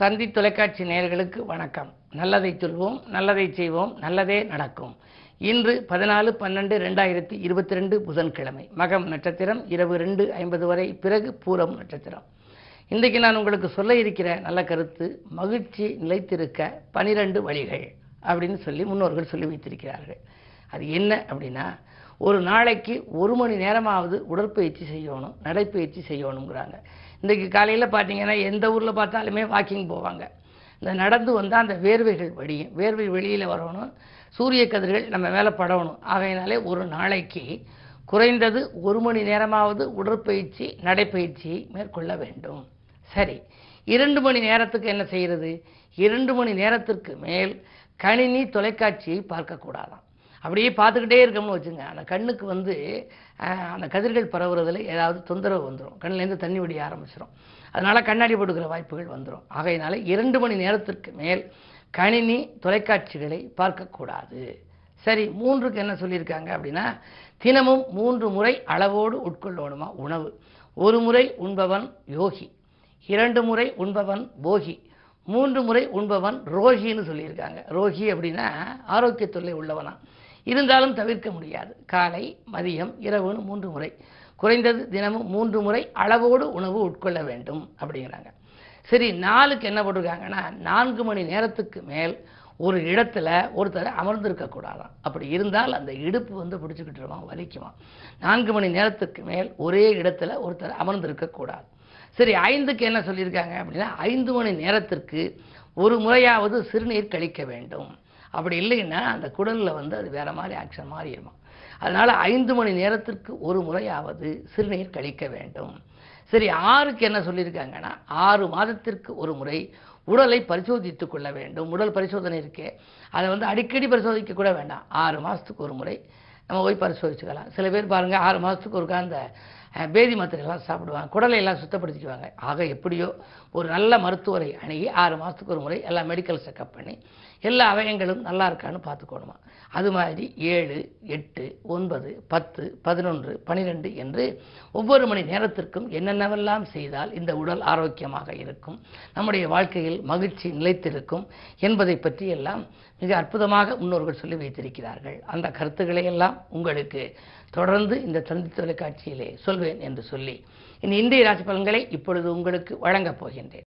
தந்தி தொலைக்காட்சி நேயர்களுக்கு வணக்கம். நல்லதை சொல்வோம் நல்லதை செய்வோம் நல்லதே நடக்கும். இன்று பதினாலு பன்னெண்டு ரெண்டாயிரத்தி இருபத்தி ரெண்டு புதன்கிழமை. மகம் நட்சத்திரம் இரவு ரெண்டு ஐம்பது வரை பிறகு பூரம் நட்சத்திரம். இன்றைக்கு நான் உங்களுக்கு சொல்ல இருக்கிற நல்ல கருத்து மகிழ்ச்சி நிலைத்திருக்க பனிரெண்டு வழிகள் அப்படின்னு சொல்லி முன்னோர்கள் சொல்லி வைத்திருக்கிறார்கள். அது என்ன அப்படின்னா ஒரு நாளைக்கு ஒரு மணி நேரமாவது உடற்பயிற்சி செய்யணும் நடைப்பயிற்சி செய்யணுங்கிறாங்க. இன்றைக்கு காலையில் பார்த்தீங்கன்னா எந்த ஊரில் பார்த்தாலுமே வாக்கிங் போவாங்க. இந்த நடந்து வந்தால் அந்த வேர்வைகள் வடியும். வேர்வை வெளியில் வரணும். சூரிய கதிர்கள் நம்ம மேலே படணும் ஆகையினாலே ஒரு நாளைக்கு குறைந்தது ஒரு மணி நேரமாவது உடற்பயிற்சி நடைப்பயிற்சி மேற்கொள்ள வேண்டும். சரி இரண்டு மணி நேரத்துக்கு என்ன செய்கிறது இரண்டு மணி நேரத்திற்கு மேல் கணினி தொலைக்காட்சியை பார்க்கக்கூடாதாம். அப்படியே பார்த்துக்கிட்டே இருக்கோம்னு வச்சுங்க. அந்த கண்ணுக்கு வந்து அந்த கதிர்கள் பரவுறதுல ஏதாவது தொந்தரவு வந்துடும் கண்ணிலேருந்து தண்ணி வடிய ஆரம்பிச்சிடும் அதனால் கண்ணாடி போட்டுக்கிற வாய்ப்புகள் வந்துடும் ஆகையினால இரண்டு மணி நேரத்திற்கு மேல் கணினி தொலைக்காட்சிகளை பார்க்கக்கூடாது. சரி மூன்றுக்கு என்ன சொல்லியிருக்காங்க அப்படின்னா தினமும் மூன்று முறை அளவோடு உட்கொள்ளணுமா? உணவு. ஒரு முறை உண்பவன் யோகி. இரண்டு முறை உண்பவன் போகி. மூன்று முறை உண்பவன் ரோகின்னு சொல்லியிருக்காங்க. ரோகி அப்படின்னா ஆரோக்கிய தொல்லை உள்ளவனா. இருந்தாலும் தவிர்க்க முடியாது. காலை மதியம் இரவுன்னு மூன்று முறை. குறைந்தது தினமும் மூன்று முறை அளவோடு உணவு உட்கொள்ள வேண்டும் அப்படிங்கிறாங்க. சரி நாளுக்கு என்ன போட்டிருக்காங்கன்னா நான்கு மணி நேரத்துக்கு மேல் ஒரு இடத்துல ஒருத்தர் அமர்ந்திருக்கக்கூடாதான் அப்படி இருந்தால் அந்த இடுப்பு வந்து பிடிச்சிக்கிட்டுருவான் வலிக்குவான். நான்கு மணி நேரத்துக்கு மேல் ஒரே இடத்துல ஒருத்தர் அமர்ந்திருக்கக்கூடாது சரி ஐந்துக்கு என்ன சொல்லியிருக்காங்க அப்படின்னா ஐந்து மணி நேரத்திற்கு ஒரு முறையாவது சிறுநீர் கழிக்க வேண்டும். அப்படி இல்லைன்னா அந்த குடலில் வந்து அது வேறு மாதிரி ஆக்ஷன் மாறிடுமா அதனால் ஐந்து மணி நேரத்திற்கு ஒரு முறையாவது சிறுநீர் கழிக்க வேண்டும். சரி ஆறுக்கு என்ன சொல்லியிருக்காங்கன்னா ஆறு மாதத்திற்கு ஒரு முறை உடலை பரிசோதித்து கொள்ள வேண்டும். உடல் பரிசோதனை இருக்கே. அதை வந்து அடிக்கடி பரிசோதிக்க கூட வேண்டாம். ஆறு மாதத்துக்கு ஒரு முறை நம்ம போய் பரிசோதிச்சுக்கலாம். சில பேர் பாருங்கள் ஆறு மாதத்துக்கு ஒருக்கா அந்த பேதி மாத்திரைலாம் சாப்பிடுவாங்க. குடலை எல்லாம் சுத்தப்படுத்திக்குவாங்க. ஆக எப்படியோ ஒரு நல்ல மருத்துவரை அணுகி ஆறு மாதத்துக்கு ஒரு முறை எல்லாம் மெடிக்கல் செக்கப் பண்ணி எல்லா அவயங்களும் நல்லா இருக்கான்னு பார்த்துக்கணுமா. அது மாதிரி ஏழு எட்டு ஒன்பது பத்து பதினொன்று பனிரெண்டு என்று ஒவ்வொரு மணி நேரத்திற்கும் என்னென்னவெல்லாம் செய்தால் இந்த உடல் ஆரோக்கியமாக இருக்கும் நம்முடைய வாழ்க்கையில் மகிழ்ச்சி நிலைத்திருக்கும் என்பதை பற்றி எல்லாம் மிக அற்புதமாக முன்னோர்கள் சொல்லி வைத்திருக்கிறார்கள். அந்த கருத்துக்களை எல்லாம் உங்களுக்கு தொடர்ந்து இந்த தந்தி தொலைக்காட்சியிலே சொல்வேன் என்று சொல்லி இனி இந்திய ராசி பலன்களை இப்பொழுது உங்களுக்கு வழங்கப் போகின்றேன்.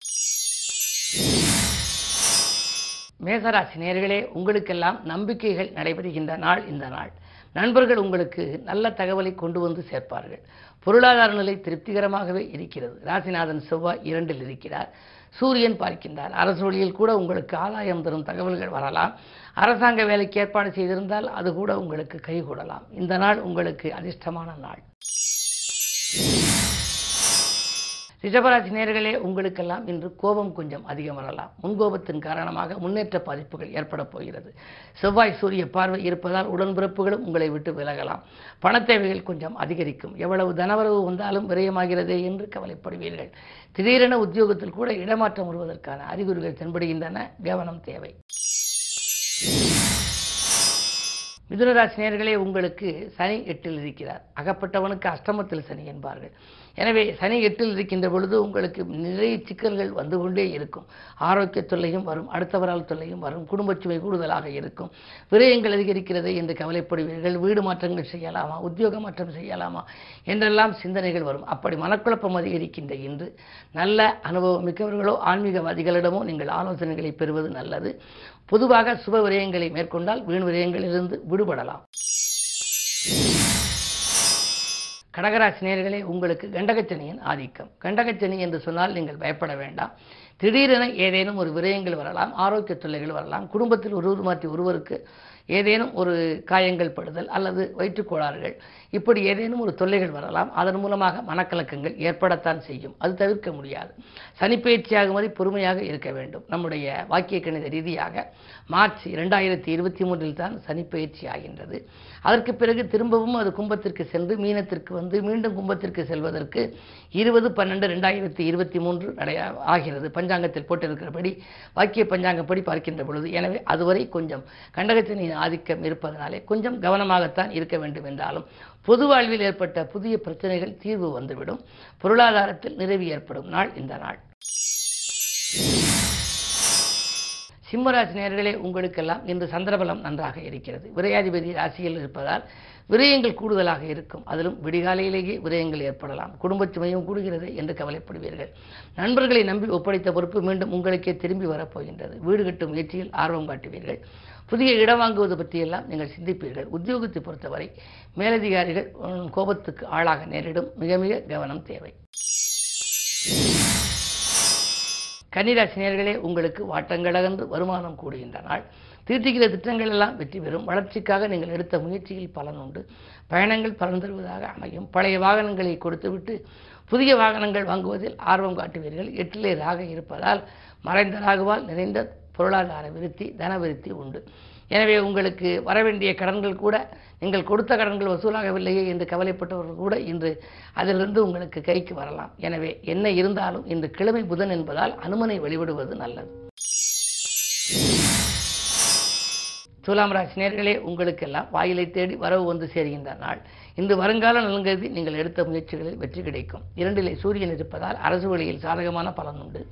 மேசராசி நேர்களே உங்களுக்கெல்லாம் நம்பிக்கைகள் நடைபெறுகின்ற நாள் இந்த நாள். நண்பர்கள் உங்களுக்கு நல்ல தகவலை கொண்டு வந்து சேர்ப்பார்கள். பொருளாதார நிலை திருப்திகரமாகவே இருக்கிறது. ராசிநாதன் செவ்வாய் இரண்டில் இருக்கிறார். சூரியன் பார்க்கின்றார். அரசு வழியில் கூட உங்களுக்கு ஆதாயம் தரும் தகவல்கள் வரலாம். அரசாங்க வேலைக்கு ஏற்பாடு செய்திருந்தால் அது கூட உங்களுக்கு கைகூடலாம். இந்த நாள் உங்களுக்கு அதிர்ஷ்டமான நாள். ரிஷபராசி நேர்களே உங்களுக்கெல்லாம் இன்று கோபம் கொஞ்சம் அதிகம் வரலாம். முன்கோபத்தின் காரணமாக முன்னேற்ற பாதிப்புகள் ஏற்பட போகிறது. செவ்வாய் சூரிய பார்வை இருப்பதால் உடன்பிறப்புகளும் உங்களை விட்டு விலகலாம். பணத் தேவைகள் கொஞ்சம் அதிகரிக்கும். எவ்வளவு தனவரவு வந்தாலும் விரயமாகிறதே என்று கவலைப்படுவீர்கள். திடீரென உத்தியோகத்தில் கூட இடமாற்றம் வருவதற்கான அறிகுறிகள் தென்படுகின்றன. கவனம் தேவை. மிதுனராசினியர்களே உங்களுக்கு சனி எட்டில் இருக்கிறார். அகப்பட்டவனுக்கு அஷ்டமத்தில் சனி என்பார்கள். எனவே சனி எட்டில் இருக்கின்ற பொழுது உங்களுக்கு நிறைய சிக்கல்கள் வந்து கொண்டே இருக்கும். ஆரோக்கிய தொல்லையும் வரும் அடுத்தவரால் தொல்லையும் வரும் குடும்ப சுவை கூடுதலாக இருக்கும். விரயங்கள் அதிகரிக்கிறது என்று கவலைப்படுவீர்கள் வீடு மாற்றங்கள் செய்யலாமா உத்தியோக மாற்றம் செய்யலாமா என்றெல்லாம் சிந்தனைகள் வரும். அப்படி மனக்குழப்பம் அதிகரிக்கின்ற இன்று நல்ல அனுபவம் மிக்கவர்களோ ஆன்மீகவாதிகளிடமோ நீங்கள் ஆலோசனைகளை பெறுவது நல்லது. பொதுவாக சுப விரயங்களை மேற்கொண்டால் வீண் விரயங்களிலிருந்து விடுபடலாம். கடகராசி நேர்களே உங்களுக்கு கண்டகச்சனியின் ஆதிக்கம். கண்டகச்சனி என்று சொன்னால் நீங்கள் பயப்பட வேண்டாம். திடீரென ஏதேனும் ஒரு விரயங்கள் வரலாம் ஆரோக்கிய தொல்லைகள் வரலாம் குடும்பத்தில் ஒருவர் மாற்றி ஒருவருக்கு ஏதேனும் ஒரு காயங்கள் படுதல் அல்லது வயிற்றுக்கோளாறுகள் இப்படி ஏதேனும் ஒரு தொல்லைகள் வரலாம் அதன் மூலமாக மனக்கலக்கங்கள் ஏற்படத்தான் செய்யும். அது தவிர்க்க முடியாது. சனிப்பயிற்சியாகும் வரை பொறுமையாக இருக்க வேண்டும். நம்முடைய வாக்கிய கணித ரீதியாக மார்ச் இரண்டாயிரத்தி இருபத்தி மூன்றில் தான் சனிப்பயிற்சி ஆகின்றது. அதற்கு பிறகு திரும்பவும் அது கும்பத்திற்கு சென்று மீனத்திற்கு வந்து மீண்டும் கும்பத்திற்கு செல்வதற்கு இருபது பன்னெண்டு ரெண்டாயிரத்தி இருபத்தி மூன்று நடைய ஆகிறது. பஞ்சாங்கத்தில் போட்டிருக்கிறபடி வாக்கிய பஞ்சாங்கப்படி பார்க்கின்ற பொழுது எனவே அதுவரை கொஞ்சம் கண்டகத்தினின் ஆதிக்கம் இருப்பதனாலே கொஞ்சம் கவனமாகத்தான் இருக்க வேண்டும் என்றாலும் பொது வாழ்வில் ஏற்பட்ட புதிய பிரச்சனைகள் தீர்வு வந்துவிடும். பொருளாதாரத்தில் நிறைவு ஏற்படும் நாள் இந்த நாள். சிம்மராசி நேர்களே உங்களுக்கெல்லாம் இன்று சந்திரபலம் நன்றாக இருக்கிறது. விரையாதிபதி ராசியில் இருப்பதால் விரயங்கள் கூடுதலாக இருக்கும். அதிலும் விடிகாலையிலேயே விரயங்கள் ஏற்படலாம். குடும்பச் சுமையும் கூடுகிறது என்று கவலைப்படுவீர்கள். நண்பர்களை நம்பி ஒப்படைத்த பொறுப்பு மீண்டும் உங்களுக்கே திரும்பி வரப்போகின்றது. வீடு கட்டும் முயற்சியில் ஆர்வம் காட்டுவீர்கள். புதிய இடம் வாங்குவது பற்றியெல்லாம் நீங்கள் சிந்திப்பீர்கள். உத்தியோகத்தை பொறுத்தவரை மேலதிகாரிகள் கோபத்துக்கு ஆளாக நேரிடும். மிக மிக கவனம் தேவை. கன்னிராசினியர்களே உங்களுக்கு வாட்டங்களகன்று வருமானம் கூடுகின்ற நாள் தீட்டுகிற திட்டங்கள் எல்லாம் வெற்றி பெறும். வளர்ச்சிக்காக நீங்கள் எடுத்த முயற்சியில் பலன் உண்டு. பயணங்கள் பலன் தருவதாக அமையும். பழைய வாகனங்களை கொடுத்துவிட்டு புதிய வாகனங்கள் வாங்குவதில் ஆர்வம் காட்டுவீர்கள். எட்டிலே ராக இருப்பதால் மறைந்த ராகுவால் நிறைந்த பொருளாதார விருத்தி தன விருத்தி உண்டு. எனவே உங்களுக்கு வரவேண்டிய கடன்கள் கூட நீங்கள் கொடுத்த கடன்கள் வசூலாகவில்லையே என்று கவலைப்பட்டவர்கள் கூட இன்று அதிலிருந்து உங்களுக்கு கைக்கு வரலாம். எனவே என்ன இருந்தாலும் இன்று கிழமை புதன் என்பதால் அனுமனை வழிபடுவது நல்லது. துலாம் ராசி நேர்களே உங்களுக்கெல்லாம் வாயிலை தேடி வரவு வந்து சேர்கின்ற நாள். இந்த வருங்கால நலங்கருதி நீங்கள் எடுத்த முயற்சிகளில் வெற்றி கிடைக்கும். இரண்டிலே சூரியன் இருப்பதால் அரசு வழியில் சாதகமான பலன் உண்டு.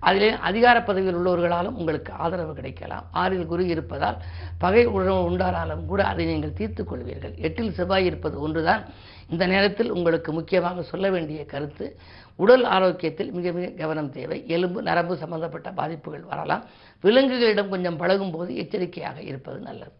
அதிலே அதிகார பதவியில் உள்ளவர்களாலும் உங்களுக்கு ஆதரவு கிடைக்கலாம். ஆறில் குரு இருப்பதால் பகை உணர்வு உண்டானாலும் கூட அதை நீங்கள் தீர்த்துக் கொள்வீர்கள். எட்டில் செவ்வாய் இருப்பது ஒன்றுதான். இந்த நேரத்தில் உங்களுக்கு முக்கியமாக சொல்ல வேண்டிய கருத்து உடல் ஆரோக்கியத்தில் மிக மிக கவனம் தேவை. எலும்பு நரம்பு சம்பந்தப்பட்ட பாதிப்புகள் வரலாம். விலங்குகளிடம் கொஞ்சம் பழகும் போது எச்சரிக்கையாக இருப்பது நல்லது.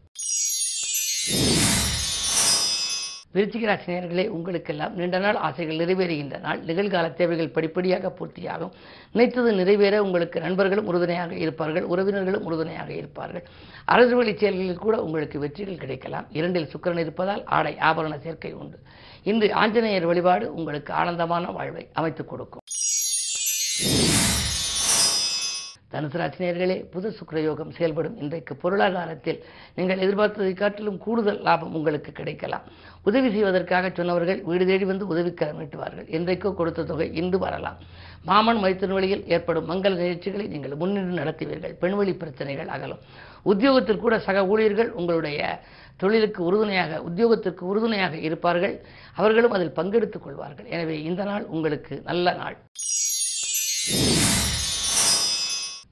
விருச்சிக ராசி உங்களுக்கெல்லாம் நீண்ட நாள் ஆசைகள் நிறைவேறுகின்ற நாள். நிகழ்கால தேவைகள் படிப்படியாக பூர்த்தியாகும். நினைத்தது நிறைவேற உங்களுக்கு நண்பர்களும் உறுதுணையாக இருப்பார்கள் உறவினர்களும் உறுதுணையாக இருப்பார்கள். அரசு வழி செயல்களில் கூட உங்களுக்கு வெற்றிகள் கிடைக்கலாம். இரண்டில் சுக்கிரன் இருப்பதால் ஆடை ஆபரண சேர்க்கை உண்டு. இன்று ஆஞ்சநேயர் வழிபாடு உங்களுக்கு ஆனந்தமான வாழ்வை அமைத்துக் கொடுக்கும். தனுசு ராசினியர்களே புது சுக்கரயோகம் செயல்படும் இன்றைக்கு பொருளாதாரத்தில் நீங்கள் எதிர்பார்த்ததை காட்டிலும் கூடுதல் லாபம் உங்களுக்கு கிடைக்கலாம். உதவி செய்வதற்காக சொன்னவர்கள் வீடு தேடி வந்து உதவி நீட்டுவார்கள் இன்றைக்கோ கொடுத்த தொகை இன்று வரலாம். மாமன் மைத்தின் வழியில் ஏற்படும் மங்கள நிகழ்ச்சிகளை நீங்கள் முன்னின்று நடத்துவீர்கள். பெண்வழி பிரச்சனைகள் அகலும். உத்தியோகத்தில் கூட சக ஊழியர்கள் உங்களுடைய தொழிலுக்கு உறுதுணையாக உத்தியோகத்திற்கு உறுதுணையாக இருப்பார்கள். அவர்களும் அதில் பங்கெடுத்துக் கொள்வார்கள். எனவே இந்த நாள் உங்களுக்கு நல்ல நாள்.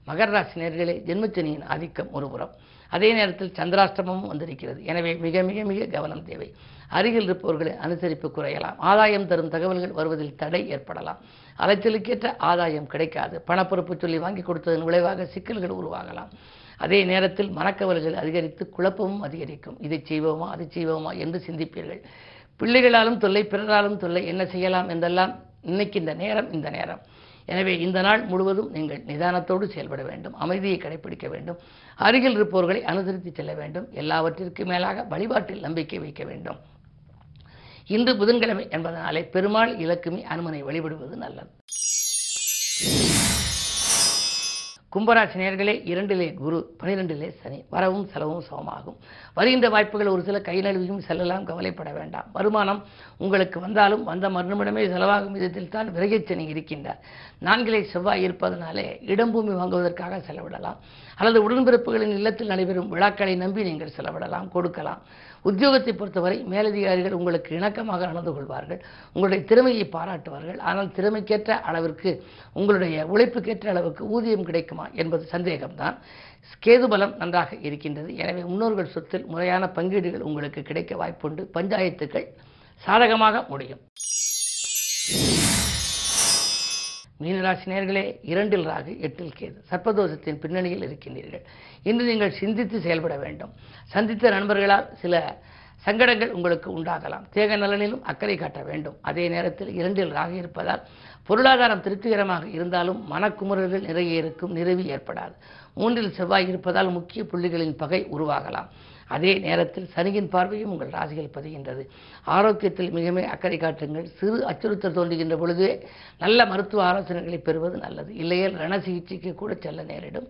மகர ராசி நேர்களே ஜென்மச்சனியின் ஆதிக்கம் ஒருபுறம் அதே நேரத்தில் சந்திராஷ்டமமும் வந்திருக்கிறது. எனவே மிக மிக மிக கவனம் தேவை. அருகில் இருப்பவர்களை அனுசரிப்பு குறையலாம். ஆதாயம் தரும் தகவல்கள் வருவதில் தடை ஏற்படலாம். அலைச்சலுக்கேற்ற ஆதாயம் கிடைக்காது. பணப்பொறுப்பு சொல்லி வாங்கி கொடுத்ததன் விளைவாக சிக்கல்கள் உருவாகலாம். அதே நேரத்தில் மனக்கவல்கள் அதிகரித்து குழப்பமும் அதிகரிக்கும். இதை செய்வோமா அதை செய்வோமா என்று சிந்திப்பீர்கள். பிள்ளைகளாலும் தொல்லை பிறராலும் தொல்லை என்ன செய்யலாம் என்றெல்லாம் இன்னைக்கு இந்த நேரம் இந்த நேரம். எனவே இந்த நாள் முழுவதும் நீங்கள் நிதானத்தோடு செயல்பட வேண்டும் அமைதியை கடைபிடிக்க வேண்டும் அருகில் இருப்பவர்களை அனுசரித்து செல்ல வேண்டும் எல்லாவற்றிற்கு மேலாக வழிபாட்டில் நம்பிக்கை வைக்க வேண்டும். இன்று புதன்கிழமை என்பதனாலே பெருமாள் இலக்குமி அனுமனை வழிபடுவது நல்லது. கும்பராசி நேர்களே இரண்டிலே குரு பனிரெண்டிலே சனி. வரவும் செலவும் சமமாகும். வருகின்ற வாய்ப்புகள் ஒரு சில கை நழுவியும் செல்லலாம் கவலைப்பட வேண்டாம். வருமானம் உங்களுக்கு வந்தாலும் வந்த மறுநிமிடமே செலவாகும் விதத்தில் தான் விரைகச்சனி இருக்கின்றார். நான்கிலே செவ்வாய் இருப்பதனாலே இடம்பூமி வாங்குவதற்காக செலவிடலாம். அல்லது உடன்பிறப்புகளின் இல்லத்தில் நடைபெறும் விழாக்களை நம்பி நீங்கள் செலவிடலாம் கொடுக்கலாம். உத்தியோகத்தை பொறுத்தவரை மேலதிகாரிகள் உங்களுக்கு இணக்கமாக நடந்து கொள்வார்கள் உங்களுடைய திறமையை பாராட்டுவார்கள். ஆனால் திறமைக்கேற்ற அளவிற்கு உங்களுடைய உழைப்புக்கேற்ற அளவுக்கு ஊதியம் கிடைக்குமா என்பது சந்தேகம்தான். கேது பலம் நன்றாக இருக்கின்றது. எனவே முன்னோர்கள் சொத்தில் முறையான பங்கீடுகள் உங்களுக்கு கிடைக்க வாய்ப்புண்டு. பஞ்சாயத்துக்கள் சாதகமாக முடியும். மீனராசி நேர்களே இரண்டில் ராகு எட்டில் கேது. சர்ப்பதோஷத்தின் பின்னணியில் இருக்கின்றீர்கள். இன்று நீங்கள் சிந்தித்து செயல்பட வேண்டும். சந்தித்த நண்பர்களால் சில சங்கடங்கள் உங்களுக்கு உண்டாகலாம். தேக நலனிலும் அக்கறை காட்ட வேண்டும். அதே நேரத்தில் இரண்டில் ராகி இருப்பதால் பொருளாதாரம் திருப்திகரமாக இருந்தாலும் மனக்குமுறல்கள் நிறைய இருக்கும் நிறைவு ஏற்படாது. மூன்றில் செவ்வாய் இருப்பதால் முக்கிய புள்ளிகளின் பகை உருவாகலாம். அதே நேரத்தில் சனியின் பார்வையும் உங்கள் ராசியில் பதிகின்றது. ஆரோக்கியத்தில் மிக அக்கறை காட்டுங்கள். சிறு அச்சுறுத்தல் தோன்றுகின்ற பொழுதே நல்ல மருத்துவ ஆலோசனைகளை பெறுவது நல்லது. இல்லையேல் ரண சிகிச்சைக்கு கூட செல்ல நேரிடும்.